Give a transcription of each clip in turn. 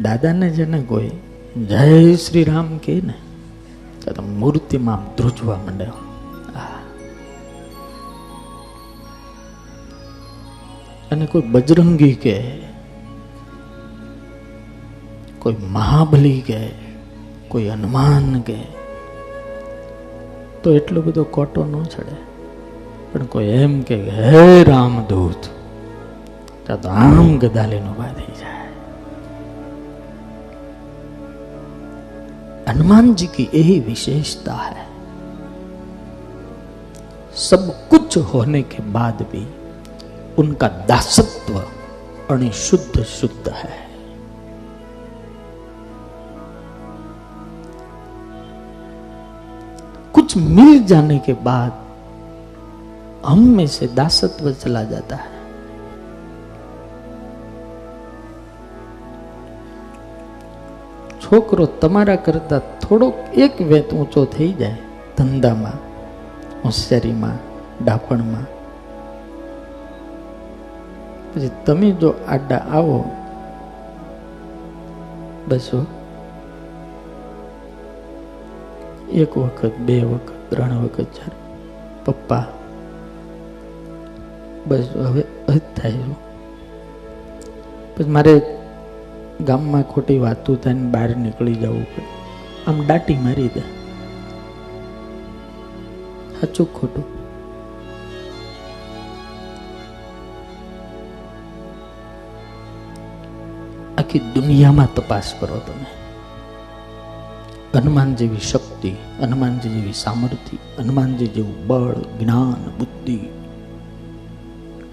દાદાને જેને કોઈ જય શ્રી રામ કહે ને, તો મૂર્તિમાં આમ ધ્રુજવા માંડે. અને કોઈ બજરંગી કે કોઈ મહાબલી કે કોઈ હનુમાન કે તો એટલો બધો કોટો ન ચડે. પણ કોઈ એમ કે, હે રામદૂત, તો આમ ગદાલીનો ઊભા થઈ જાય. हनुमान जी की यही विशेषता है। सब कुछ होने के बाद भी उनका दासत्व अणिशुद्ध शुद्ध है। कुछ मिल जाने के बाद हम में से दासत्व चला जाता है। છોકરો તમારા કરતા થોડોક એક વેત ઊંચો થઈ જાય ધંધામાં, હોશિયારીમાં, ડાપણમાં. પછી તમે જો આડા આવો, બસો. એક વખત, બે વખત, ત્રણ વખત, ચાર. પપ્પા, બસ હવે જ થાય પછી મારે ગામમાં ખોટી વાતું થાય બહાર નીકળી જવું પડે. આમ દાટી મારી દે. સાચું ખોટું? આખી દુનિયામાં તપાસ કરો તમે. હનુમાન જેવી શક્તિ હનુમાનજી જેવી સામર્થ્ય હનુમાનજી જેવું બળ, જ્ઞાન, બુદ્ધિ.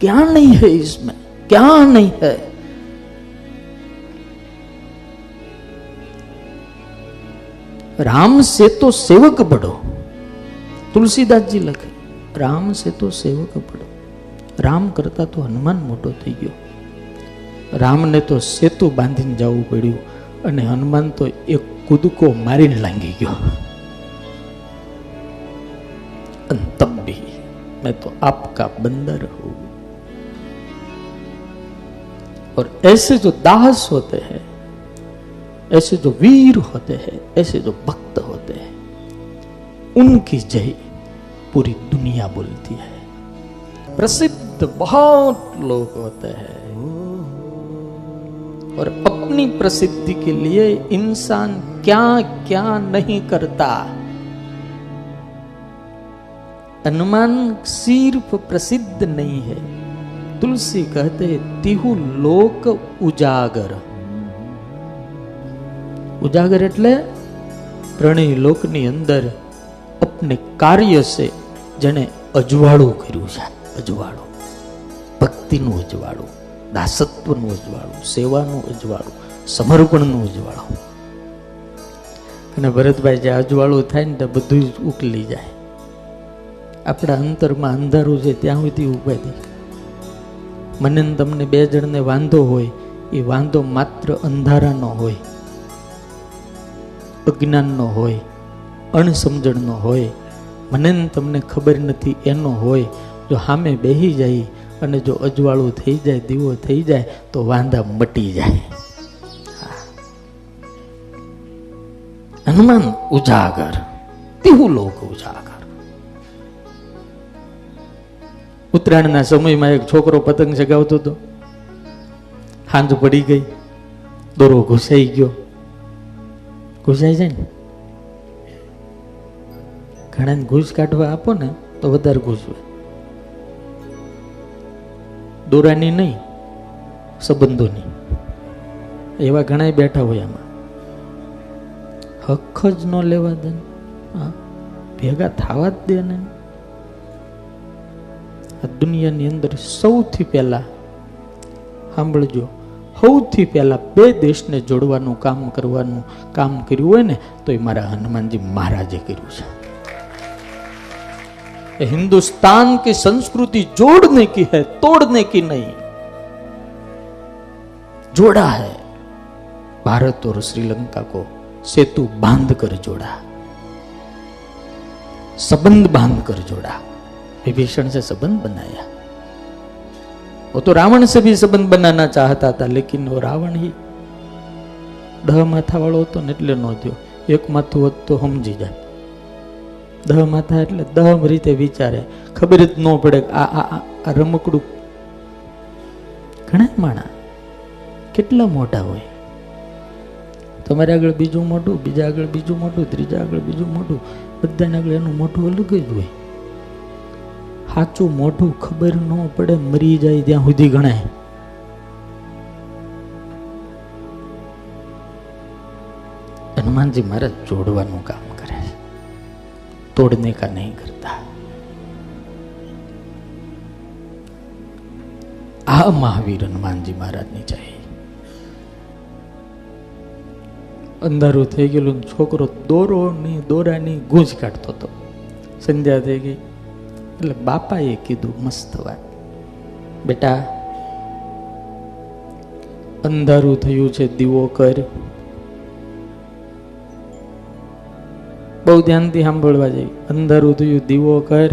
ક્યાં નહીં હૈ ઇસમે? ક્યાં નહીં હૈ? राम से तो सेवक बढ़ो तुलसीदास जी લખે રામ से तो सेवक बढ़ो રામ કરતા તો હનુમાન મોટો થઈ ગયો રામને તો સેતુ બાંધીને જવું પડ્યું અને હનુમાન તો એક કૂદકો મારીને લાંગી ગયો અને તબ भी मैं तो आपका बंदर हूं और ऐसे जो दास होते हैं ऐसे जो वीर होते हैं, ऐसे जो भक्त होते हैं, उनकी जय पूरी दुनिया बोलती है। प्रसिद्ध बहुत लोग होते हैं। और अपनी प्रसिद्धि के लिए इंसान क्या क्या नहीं करता। हनुमान सिर्फ़ प्रसिद्ध नहीं है। तुलसी कहते तिहु लोक उजागर। ઉજાગર એટલે ત્રણેય લોકની અંદર અપને કાર્ય છે જેણે અજવાળું કર્યું છે. અજવાળું. ભક્તિનું અજવાળું, દાસત્વનું અજવાળું, સેવાનું અજવાળું, સમર્પણનું અજવાળું. અને ભરતભાઈ જે અજવાળું થાય ને તો બધું જ ઉકલી જાય. આપણા અંતરમાં અંધારું છે, ત્યાં સુધી થઈ મને તમને બે જણને વાંધો હોય, એ વાંધો માત્ર અંધારાનો હોય. અજ્ઞાનનો હોય, અણસમજણનો હોય, મને તમને ખબર નથી એનો હોય, જો સામે બેહી જાય અને જો અજવાળું થઈ જાય, દીવો થઈ જાય, તો વાંધા મટી જાય. હનુમાન ઉજાગર તેવું લોક ઉજાગર. ઉત્તરાયણના સમયમાં એક છોકરો પતંગ ચગાવતો હતો. સાંજ પડી ગઈ, દોરો ઘૂસાઈ ગયો. ઘૂસાઈ જાય ને? ઘણાને ઘૂસ કાઢવા આપો ને, તો વધારે ઘૂસવે દોરાની નહીં, સંબંધોની. એવા ઘણા બેઠા હોય આમાં. હક જ ન લેવા દે હા? ભેગા થવા જ દે ને. આ દુનિયાની અંદર સૌથી પહેલા સાંભળજો સૌથી પહેલા બે દેશને જોડવાનું કામ કરવાનું કામ કર્યું હોય ને તો એ મારા હનુમાનજી મહારાજે કર્યું છે ये हिंदुस्तान की संस्कृति जोड़ने की है तोड़ने की नहीं जोड़ा है भारत और श्रीलंका को सेतु बांध कर जोड़ा संबंध बांध कर जोड़ा विभीषण से संबंध बनाया वो तो रावण से भी संबंध बनाना चाहता था लेकिन वो रावण ही દહ માથાવાળો હતો ને એટલે ન થયો એક માથું હોત તો સમજી જાય દહ માથા એટલે દહ રીતે વિચારે ખબર જ ન પડે કે આ આ આ- આ રમકડું ઘણા માણા કેટલા મોટા હોય તમારે આગળ બીજું મોટું બીજા આગળ બીજું મોટું ત્રીજા આગળ બીજું મોટું બધાને આગળ એનું મોટું અલગ જ હોય સાચું મોઢું ખબર ન પડે, મરી જાય ત્યાં સુધી ગણાય. હનુમાનજી મહારાજ જોડવાનું કામ કરે તોડને કા નહીં કરતા. આ મહાવીર હનુમાનજી મહારાજની જય. અંધારું થઈ ગયેલું છોકરો દોરોની દોરાની ગૂંજ કાઢતો હતો. સંધ્યા થઈ ગઈ. એટલે બાપાએ કીધું, મસ્ત વાત. બેટા, અંધારું થયું છે, દીવો કર. બહુ ધ્યાનથી સાંભળવા જઈ અંધારું થયું, દીવો કર.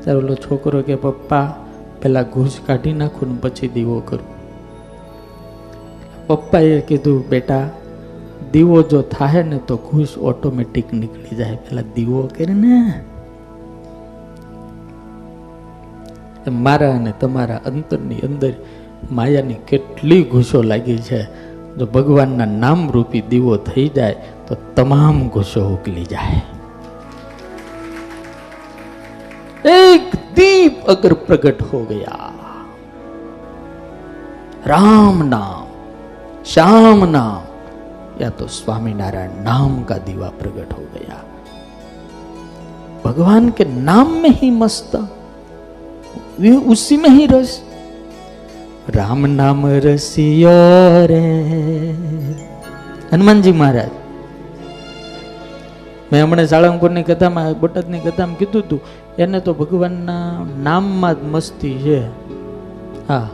ત્યારે ઓલો છોકરો કે પપ્પા, પેલા ઘૂસ કાઢી નાખું ને પછી દીવો કરું. પપ્પાએ કીધું, બેટા, દીવો જો થાય ને તો ઘૂસ ઓટોમેટિક નીકળી જાય. પેલા દીવો કરીને મારા અને તમારા અંતરની અંદર માયાની કેટલી ઘૂસો લાગી છે. જો ભગવાનના નામરૂપી દીવો થઈ જાય, તો તમામ ઘૂસો ઉકલી જાય. એક દીપ અગર પ્રગટ હો ગયા. રામ નામ, શ્યામ નામ, યા તો સ્વામિનારાયણ નામ કા દીવા પ્રગટ હો ગયા. ભગવાન કે નામ મેં મસ્ત મસ્તા उसी में ही रस राम नाम रसियो रे હનુમાનજી મહારાજ મેં હમણાં સાળંગપુરની કથામાં બોટાદની કથામાં કીધું હતું એને તો ભગવાનના નામમાં જ મસ્તી છે હા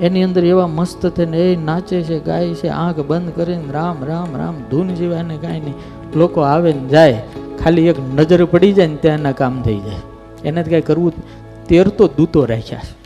એની અંદર એવા મસ્ત થઈને એ નાચે છે ગાય છે આંખ બંધ કરીને રામ રામ રામ ધૂન સિવાય એને કાંઈ નહીં લોકો આવે ને જાય ખાલી એક નજર પડી જાય ને ત્યાં એના કામ થઈ જાય એને જ કાંઈ કરવું તેર તો દૂતો રાખ્યા છે.